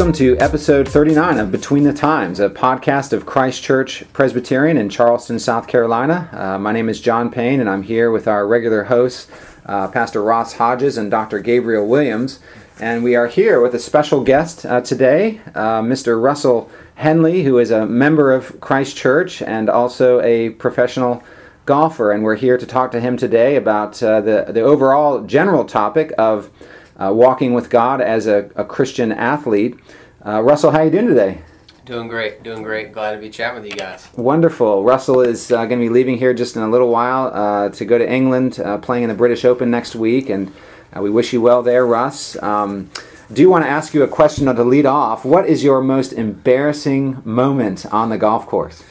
Welcome to episode 39 of Between the Times, a podcast of Christ Church Presbyterian in Charleston, South Carolina. Uh, my name is John Payne, and I'm here with our regular hosts, uh, Pastor Ross Hodges and Dr. Gabriel Williams. And we are here with a special guest uh, today, uh, Mr. Russell Henley, who is a member of Christ Church and also a professional golfer. And we're here to talk to him today about uh, the, the overall general topic of uh, walking with God as a, a Christian athlete. Uh, Russell, how are you doing today? Doing great, doing great. Glad to be chatting with you guys. Wonderful. Russell is uh, going to be leaving here just in a little while uh, to go to England, uh, playing in the British Open next week, and uh, we wish you well there, Russ. Um, do want to ask you a question to lead off. What is your most embarrassing moment on the golf course?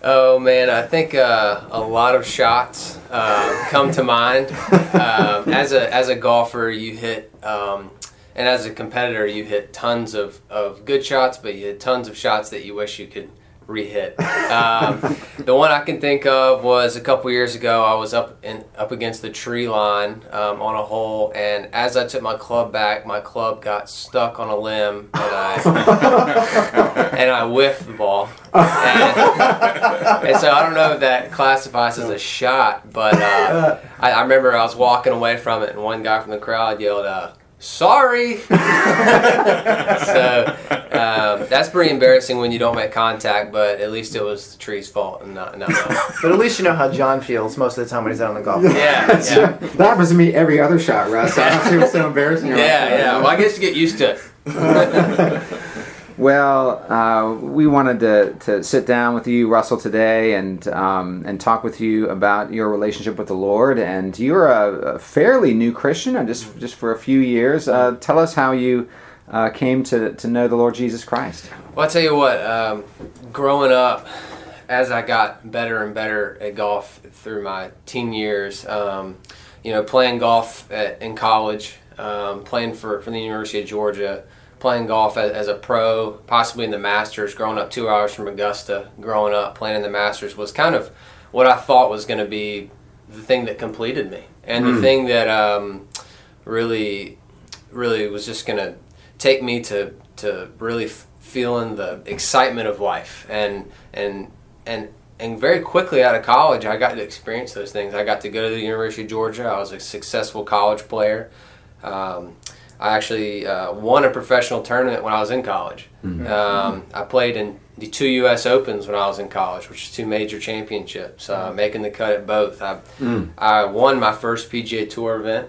Oh man, I think uh, a lot of shots uh, come to mind. Um, as a as a golfer, you hit, um, and as a competitor, you hit tons of, of good shots, but you hit tons of shots that you wish you could rehit. Um, the one I can think of was a couple years ago. I was up in up against the tree line um, on a hole, and as I took my club back, my club got stuck on a limb, and I and I whiffed the ball. And, and so I don't know if that classifies as a shot, but uh, I, I remember I was walking away from it, and one guy from the crowd yelled, uh, sorry. so um, that's pretty embarrassing when you don't make contact, but at least it was the tree's fault and not, not mine. But at least you know how John feels most of the time when he's out on the golf course. Yeah, That's- yeah. That happens to me every other shot, Russ. So I it was so embarrassing. Yeah, yeah. Well, I guess you get used to it. Well, uh, we wanted to, to sit down with you, Russell, today and um, and talk with you about your relationship with the Lord. And you're a, a fairly new Christian, uh, just just for a few years. Uh, tell us how you uh, came to, to know the Lord Jesus Christ. Well, I tell you what, um, growing up, as I got better and better at golf through my teen years, um, you know, playing golf at, in college, um, playing for, for the University of Georgia, playing golf as, as a pro, possibly in the Masters, growing up two hours from Augusta, growing up playing in the Masters was kind of what I thought was going to be the thing that completed me. And the thing that um, really, really was just going to take me to, to really f- feeling the excitement of life. And and and and very quickly out of college I got to experience those things. I got to go to the University of Georgia. I was a successful college player. Um, I actually uh, won a professional tournament when I was in college. Um, I played in the two U.S. Opens when I was in college which is two major championships uh, making the cut at both. I, I won my first PGA Tour event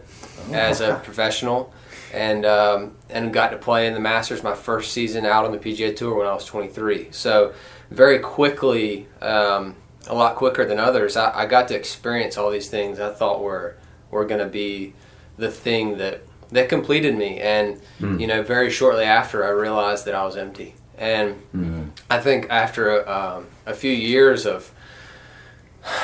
as a professional and um, and got to play in the Masters my first season out on the PGA Tour when I was 23. So very quickly, um, a lot quicker than others, I, I got to experience all these things I thought were were going to be the thing that that completed me. And you know, very shortly after, I realized that I was empty. And I think after um, a few years of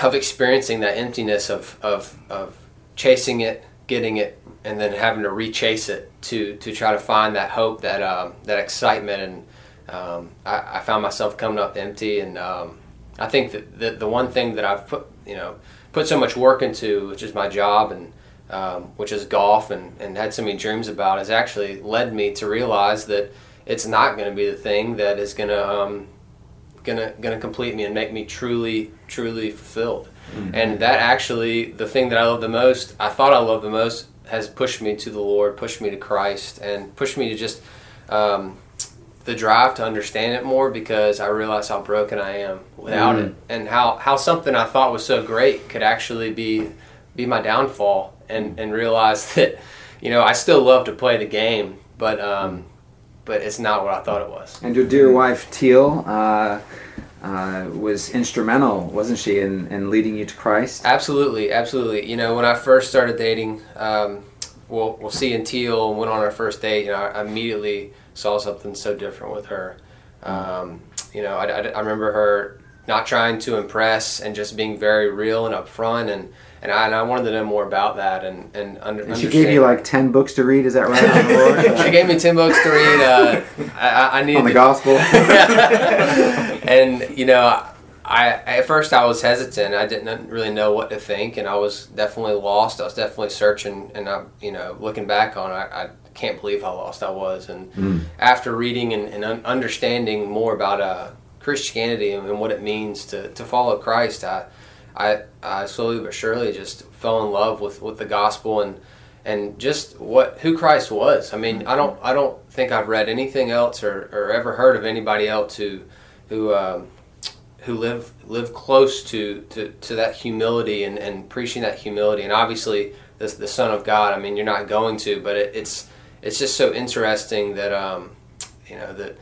of experiencing that emptiness of, of, of chasing it, getting it, and then having to rechase it to, to try to find that hope, that um, that excitement, and um, I, I found myself coming up empty. And um, I think that the, the one thing that I've put you know put so much work into, which is my job, and um, which is golf, and, and had so many dreams about, has actually led me to realize that it's not going to be the thing that is going to um, gonna gonna complete me and make me truly truly fulfilled. And that actually the thing that i love the most i thought i loved the most has pushed me to the lord pushed me to christ and pushed me to just um, the drive to understand it more because i realize how broken i am without it. And how how something i thought was so great could actually be be my downfall and and realize that you know i still love to play the game but um but it's not what i thought it was And your dear wife Teal uh, uh, was instrumental, wasn't she, in, in leading you to Christ? Absolutely, absolutely. You know, when I first started dating, um, we'll we'll see in Teal and went on our first date. You know, I immediately saw something so different with her. Um, you know, I, I, I remember her not trying to impress and just being very real and upfront, and and I, and I wanted to know more about that and and under, And she gave you like 10 books to read, is that right? on the Lord? she gave me ten books to read. Uh, I, I- I needed on the to- gospel? and you know, I at first I was hesitant. I didn't really know what to think, and I was definitely lost. I was definitely searching, and I, you know, looking back on, it, I, I can't believe how lost I was. And mm. after reading and, and un- understanding more about uh, Christianity and, and, what it means to, to follow Christ, I, I, I slowly but surely just fell in love with, with the gospel and and just what who Christ was. I mean, I don't I don't think I've read anything else or, or ever heard of anybody else who who um, who live live close to, to, to that humility and, and preaching that humility. And obviously, the, the Son of God. I mean, you're not going to, but it, it's it's just so interesting that um, you know that.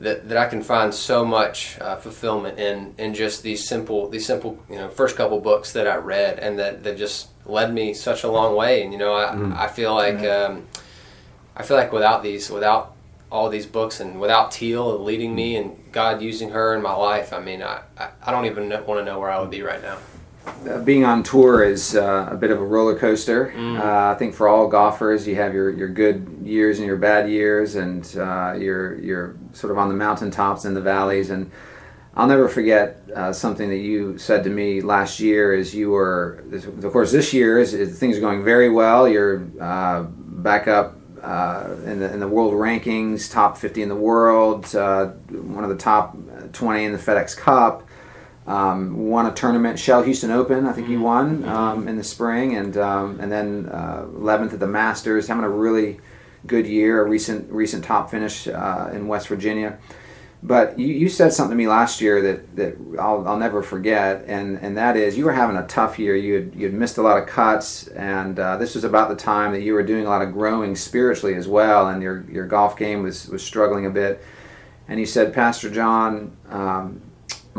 That, that I can find so much uh, fulfillment in in just these simple these simple you know first couple books that I read and that that just led me such a long way and you know I, mm. I feel like um, I feel like without these without all these books and without Teal leading me and God using her in my life, I mean, I, I don't even want to know where I would be right now. Uh, being on tour is uh, a bit of a roller coaster. Mm. Uh, I think for all golfers, you have your, your good years and your bad years, and uh, you're you're sort of on the mountaintops and the valleys. And I'll never forget uh, something that you said to me last year. Is you were, of course, this year is, is things are going very well. You're uh, back up uh, in, the, in the world rankings, top 50 in the world, uh, one of the top 20 in the FedEx Cup. Um, won a tournament, Shell Houston Open, I think he mm-hmm. won mm-hmm. um, in the spring, and um, and then uh, 11th at the Masters, having a really good year, a recent recent top finish uh, in West Virginia. But you, you said something to me last year that, that I'll, I'll never forget, and, and that is you were having a tough year. You had, you had missed a lot of cuts, and uh, this was about the time that you were doing a lot of growing spiritually as well, and your, your golf game was, was struggling a bit. And you said, Pastor John, um,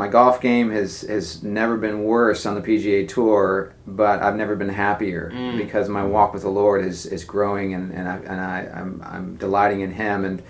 my golf game has, has never been worse on the PGA Tour, but I've never been happier mm. because my walk with the Lord is, is growing, and, and, I, and I, I'm, I'm delighting in Him. and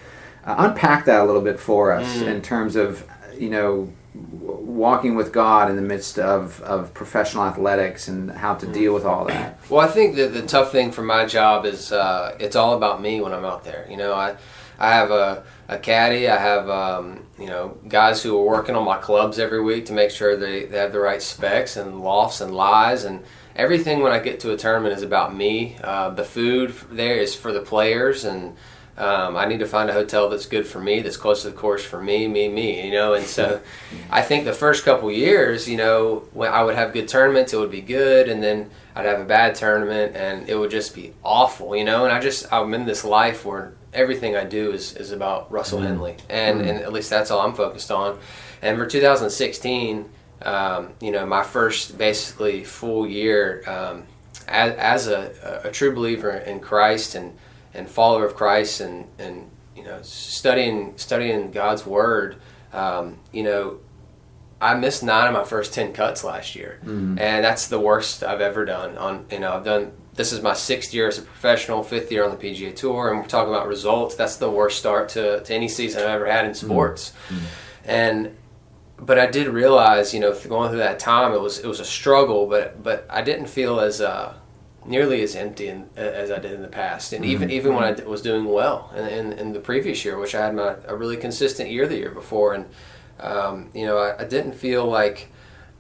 uh, unpack that a little bit for us mm. in terms of you know walking with God in the midst of, of professional athletics and how to mm. deal with all that? Well, I think that the tough thing for my job is uh, it's all about me when I'm out there. You know, I I have a, a caddy. I have um, you know guys who are working on my clubs every week to make sure they, they have the right specs and lofts and lies and everything when I get to a tournament is about me. Uh, the food there is for the players and um, I need to find a hotel that's good for me, that's close to the course for me, me, me, you know. And so, I think the first couple years, you know, when I would have good tournaments, it would be good, and then I'd have a bad tournament, and it would just be awful, you know. And I just I'm in this life where everything I do is, is about Russell mm. Henley, and mm. and at least that's all I'm focused on. And for 2016, um, you know, my first basically full year um, as, as a, a true believer in Christ and and follower of Christ and and you know studying studying God's word, um, you know, I missed nine of my first ten cuts last year, mm-hmm. and that's the worst I've ever done. On you know, I've done this is my sixth year as a professional, fifth year on the PGA Tour, and we're talking about results. That's the worst start to, to any season I've ever had in sports, mm-hmm. and but I did realize, you know, going through that time, it was it was a struggle, but but I didn't feel as uh, nearly as empty in, as I did in the past, and mm-hmm. even even when I was doing well in, in, in, the previous year, which I had my a really consistent year the year before, and um, you know I, I, didn't feel like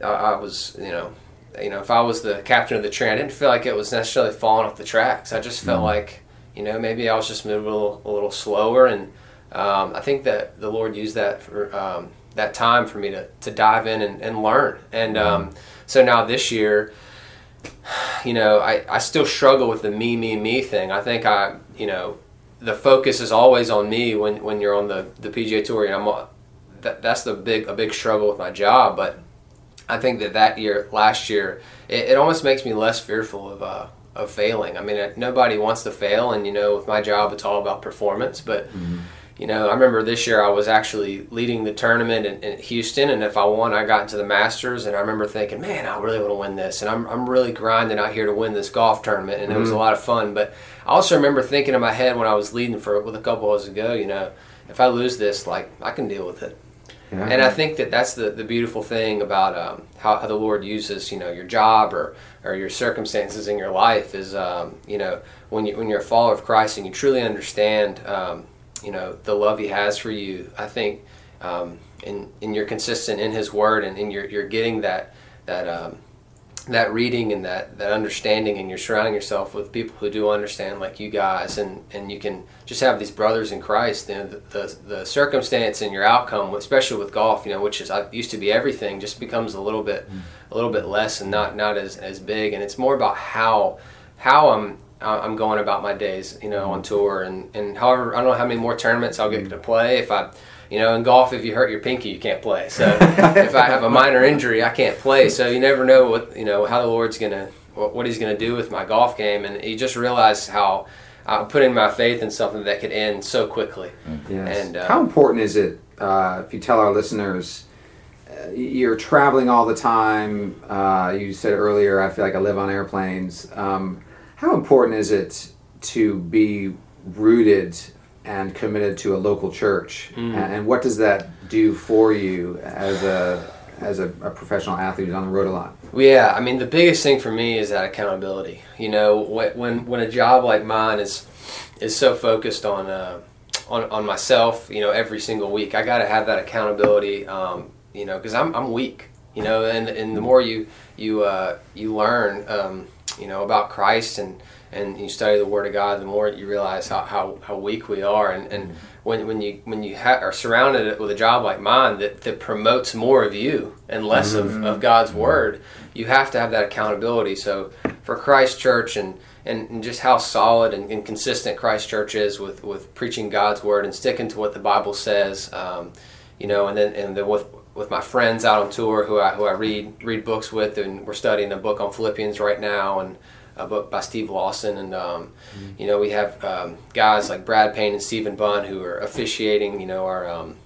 I, I, was you know you know if I was the captain of the train, I didn't feel like it was necessarily falling off the tracks. I just felt mm-hmm. like you know maybe I was just moving a little, a little slower, and um, I think that the Lord used that for um, that time for me to to dive in and, and learn, and mm-hmm. Um, so now this year you know, I, I still struggle with the me, me, me thing. I think I, you know, the focus is always on me when, when you're on the, the PGA Tour. And I'm, that, that's the big, a big struggle with my job. But I think that that year, last year, it, it almost makes me less fearful of, uh, of failing. I mean, nobody wants to fail. And, you know, with my job, it's all about performance. But, mm-hmm you know, I remember this year I was actually leading the tournament in, in, Houston, and if I won, I got into the Masters. And I remember thinking, man, I really want to win this, and I'm, I'm really grinding out here to win this golf tournament, and mm-hmm. it was a mm-hmm. lot of fun. But I also remember thinking in my head when I was leading for with a couple hours ago, you know, if I lose this, like I can deal with it. And I think that that's the, the beautiful thing about um, how, how, the Lord uses, you know, your job or, or your circumstances in your life is, um, you know, when, you, when you're a follower of Christ and you truly understand um, you know the love He has for you. I think, um, and and you're consistent in His Word, and, and you're you're getting that that um, that reading and that, that understanding and you're surrounding yourself with people who do understand like you guys and, and you can just have these brothers in Christ you know, the, the, the circumstance and your outcome especially with golf you know which is I used to be everything just becomes a little bit mm. a little bit less and not not as, as big. And it's more about how how I'm I'm going about my days you know on mm. tour and, and however I don't know how many more tournaments I'll get to play. If I you know, in golf, if you hurt your pinky, you can't play. So if I have a minor injury, I can't play. So you never know what you know how the Lord's gonna what He's gonna do with my golf game, and you just realize how I'm putting my faith in something that could end so quickly. Yes. And uh, how important is it uh, if you tell our listeners? Uh, you're traveling all the time. Uh, you said earlier, I feel like I live on airplanes. Um, how important is it to be rooted and committed to a local church. Mm. And, what does that do for you as a as a, a, professional athlete who's on the road a lot? Yeah, I mean the biggest thing for me is that accountability. You know, when when a job like mine is is so focused on uh, on on myself, you know, every single week, I got to have that accountability. Um, you know, because I'm I'm weak. You know, and and the more you you uh, you learn, um, you know, about Christ and and you study the Word of God, the more you realize how, how, how weak we are. And, and when, when you when you ha- are surrounded with a job like mine that, that promotes more of you and less mm-hmm. of, of God's Word, you have to have that accountability. So for Christ Church and and, and just how solid and, and, consistent Christ Church is with, with preaching God's Word and sticking to what the Bible says, um, you know, and then and then with with my friends out on tour who I who I read read books with, and we're studying a book on Philippians right now, and a book by Steve Lawson, and um, mm-hmm. you know we have um, guys like Brad Payne and Stephen Bunn who are officiating, you know, our um,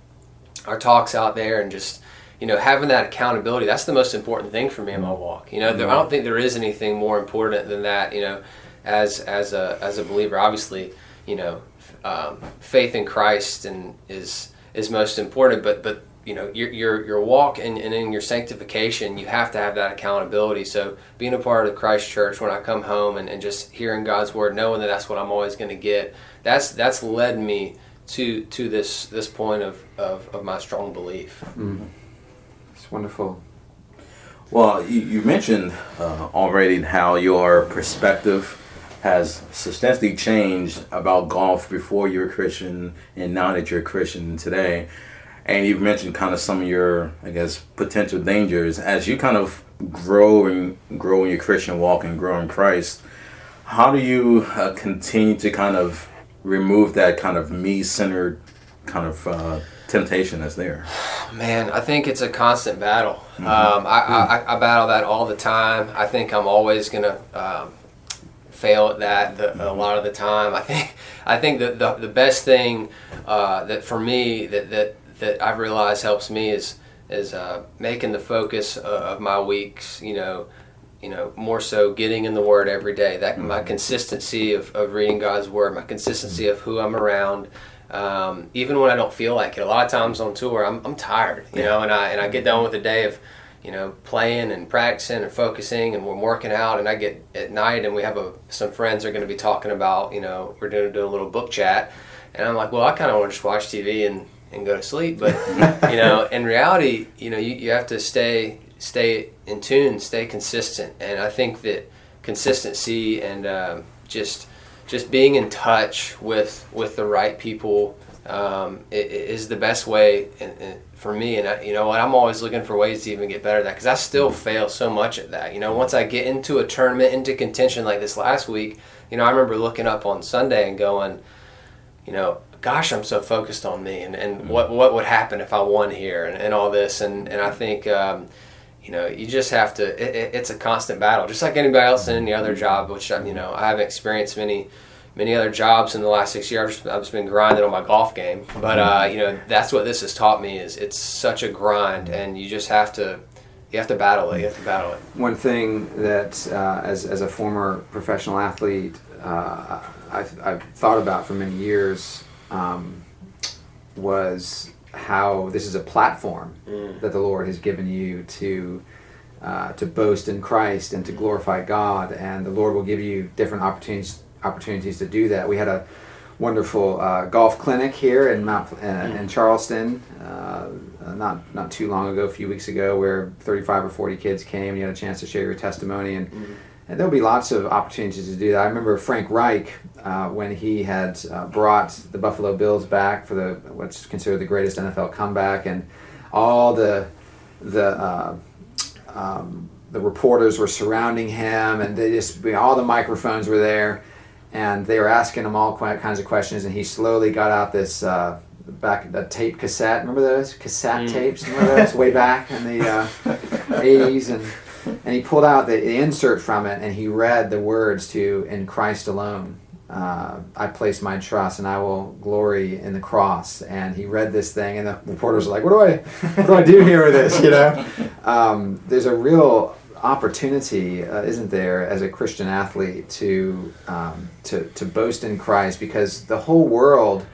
our talks out there, and just you know having that accountability. That's the most important thing for me in my mm-hmm. walk. You know, mm-hmm. there, I don't think there is anything more important than that. You know, as as a as a believer, obviously, you know, um, faith in Christ and is is most important, but but you know your your, your walk and, and in your sanctification you have to have that accountability. So being a part of christ church when i come home and, and just hearing god's word knowing that that's what i'm always going to get that's that's led me to to this this point of of, of my strong belief. Mm. it's wonderful. Well you, you mentioned uh, already how your perspective has substantially changed about golf before you were Christian and now that you're a Christian today and you've mentioned kind of some of your i guess potential dangers. As you kind of grow and grow in your christian walk and grow in christ how do you uh, continue to kind of remove that kind of me-centered kind of uh, temptation that's there? Man i think it's a constant battle. Mm-hmm. um, I, I, I, battle that all the time. I think i'm always gonna um, fail at that the, mm-hmm. a lot of the time. I think i think that the, the best thing uh, that for me that, that that I've realized helps me is is uh, making the focus of my weeks. You know, you know more so getting in the Word every day. That my mm-hmm. consistency of, of reading God's Word, my consistency of who I'm around. Um, even when I don't feel like it, a lot of times on tour, I'm, I'm tired, you yeah. know, and I and I get done with a day of, you know, playing and practicing and focusing, and we're working out, and I get at night, and we have a some friends are going to be talking about, you know, we're going to do a little book chat, and I'm like, well, I kind of want to just watch TV and and go to sleep. But you know, in reality, you know, you, you have to stay stay in tune, stay consistent, and I think that consistency and um, just just being in touch with with the right people um, is the best way for me. And I, you know what, I'm always looking for ways to even get better at that because I still fail so much at that. You know, once I get into a tournament, into contention like this last week, you know, I remember looking up on Sunday and going, you know, gosh, I'm so focused on me and, and mm-hmm. what what would happen if I won here and, and all this and and I think um, you know you just have to it, it's a constant battle just like anybody else in any other job which you know I haven't experienced many many other jobs in the last six years I've just been grinding on my golf game but uh, mm-hmm. you know that's what this has taught me is it's such a grind and you just have to you have to battle it. You have to battle it. One thing that, uh, as, as a former professional athlete, uh, I've, I've, thought about for many years um, was how this is a platform mm. that the Lord has given you to uh, to boast in Christ and to glorify God, and the Lord will give you different opportunities opportunities to do that. We had a wonderful uh, golf clinic here in Mount uh, mm. in Charleston uh, not not too long ago, a few weeks ago, where 35 or 40 kids came and you had a chance to share your testimony, and, and there'll be lots of opportunities to do that. I remember Frank Reich uh, when he had uh, brought the Buffalo Bills back for the what's considered the greatest NFL comeback, and all the the uh, um, the reporters were surrounding him, and they just all the microphones were there, and they were asking him all kinds of questions, and he slowly got out this. Uh, back the tape cassette. Remember those? Cassette tapes? Remember those? Way back in the uh, 80s and and he pulled out the, the insert from it and he read the words to in christ alone uh, i place my trust and i will glory in the cross. And he read this thing and the reporters are like what do i what do i do here with this? You know? Um, there's a real opportunity uh, isn't there as a christian athlete to um, to to boast in christ because the whole world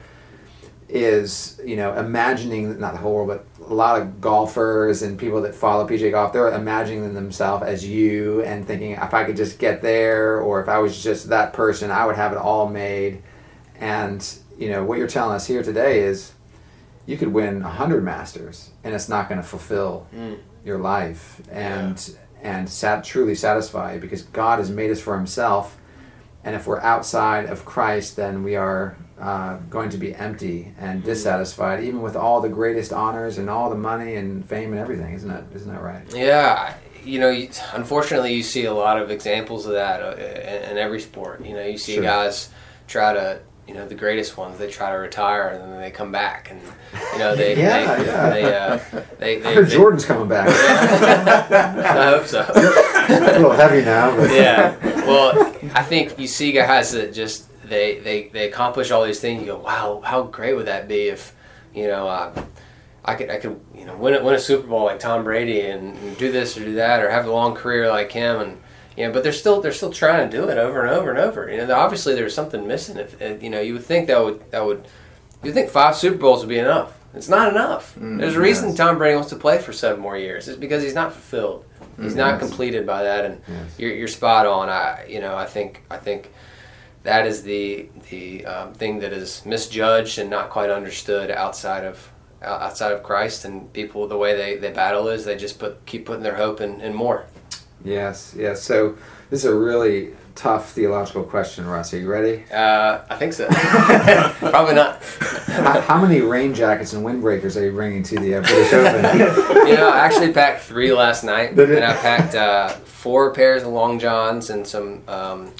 is you know imagining not the whole world but a lot of golfers and people that follow PGA golf they're imagining themselves as you and thinking if I could just get there or if I was just that person I would have it all made. And you know what you're telling us here today is you could win 100 masters and it's not going to fulfill mm. your life. And and sat, truly satisfy because God has made us for himself. And if we're outside of Christ, then we are uh, going to be empty and dissatisfied, even with all the greatest honors and all the money and fame and everything. Isn't that isn't that right? Yeah, you know, you- unfortunately, you see a lot of examples of that uh, in, in every sport. You know, you see Sure. guys try to, you know, the greatest ones, they try to retire and then they come back and, you know, they, Yeah, they, yeah. they, uh, they, I they, heard they- Jordan's coming back. I hope so. a little heavy now, but yeah. Well, I think you see guys that just they they they accomplish all these things. You go, wow, how great would that be if you know uh, I could I could you know win a, win a Super Bowl like Tom Brady and, and do this or do that or have a long career like him and. You know, but they're still they're still trying to do it over and over and over. You know, obviously there's something missing. If you know, you would think that would that would you think five Super Bowls would be enough. It's not enough. there's a reason yes. Tom Brady wants to play for seven more years. It's because he's not fulfilled. He's not Yes. completed by that, and Yes. you're, you're spot on. I you know I think I think that is the the um, thing that is misjudged and not quite understood outside of uh, outside of Christ and people the way they, they battle is they just put keep putting their hope in, in more. yes, yes. So this is a really tough theological question, Russ. Are you ready? Uh, I think so. Probably not. how, how many rain jackets and windbreakers are you bringing to the uh, British Open? You know, I actually packed three last night, and I packed uh, four pairs of long johns and some, um,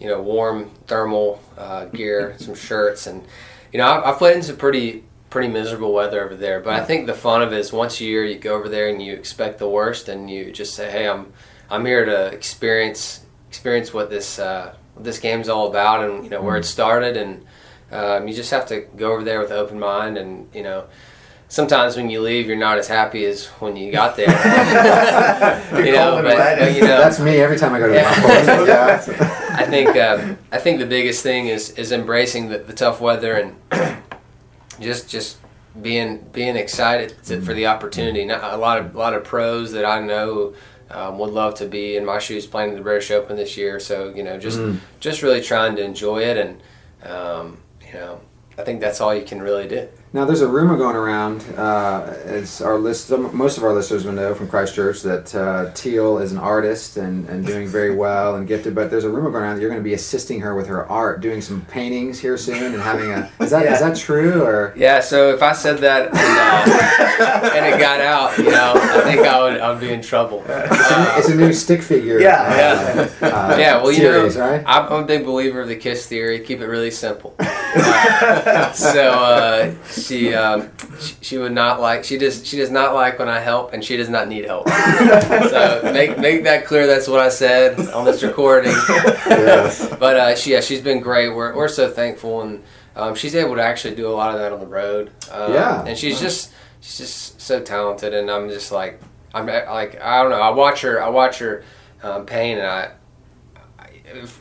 you know, warm thermal uh, gear, some shirts, and you know, I've, I've played in some pretty pretty miserable weather over there. But I think the fun of it is once a year you go over there and you expect the worst, and you just say, "Hey, I'm I'm here to experience experience what this uh, what this game's all about, and you know where it started, and um, you just have to go over there with an open mind, and you know." Sometimes when you leave, you're not as happy as when you got there. you know, but, but, you know, That's me every time I go to Yeah. the golf. Yeah. I think um, I think the biggest thing is is embracing the, the tough weather and just just being being excited to, for the opportunity. Not, a lot of a lot of pros that I know um, would love to be in my shoes playing the British Open this year. So you know, just just really trying to enjoy it and um, you know, I think that's all you can really do. Now, there's a rumor going around, uh, as our list, most of our listeners will know from Christ Church, that uh, Teal is an artist and, and doing very well and gifted. But there's a rumor going around that you're going to be assisting her with her art, doing some paintings here soon, and having a. Is that is Yeah. that true or? Yeah, so if I said that and, uh, and it got out, you know, I think I would I would be in trouble. Uh, It's a new stick figure. Yeah. uh, uh, yeah, well, you know, right? I'm a big believer of the KISS theory. Keep it really simple. So uh, she, um, she she would not like she does she does not like when I help, and she does not need help. so make make that clear. That's what I said on this recording. Yes. But uh, she yeah, she's been great. We're we're so thankful, and um, she's able to actually do a lot of that on the road. Um, Yeah. and she's just she's just so talented, and I'm just like I'm like I don't know. I watch her. I watch her um, paint, and I.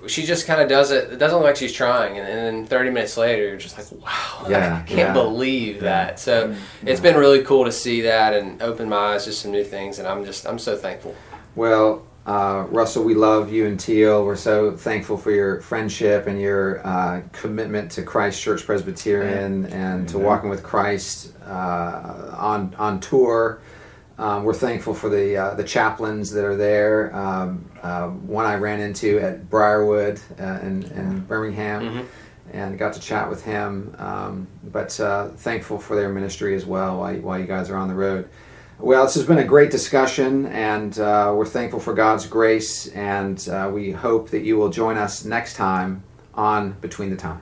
She just kind of does it. It doesn't look like she's trying, and, and then 30 minutes later, you're just like, "Wow, Yeah, I can't yeah. believe that." So it's been really cool to see that and open my eyes to some new things, and I'm just I'm so thankful. Well, Uh, Russell, we love you and Teal. We're so thankful for your friendship and your uh, commitment to Christ Church Presbyterian and to walking with Christ uh, on on tour. Um, we're thankful for the uh, the chaplains that are there. Um, uh, one I ran into at Briarwood uh, in, in Birmingham, and got to chat with him. Um, but uh, thankful for their ministry as well while, while you guys are on the road. Well, this has been a great discussion, and uh, we're thankful for God's grace, and uh, we hope that you will join us next time on Between the Times.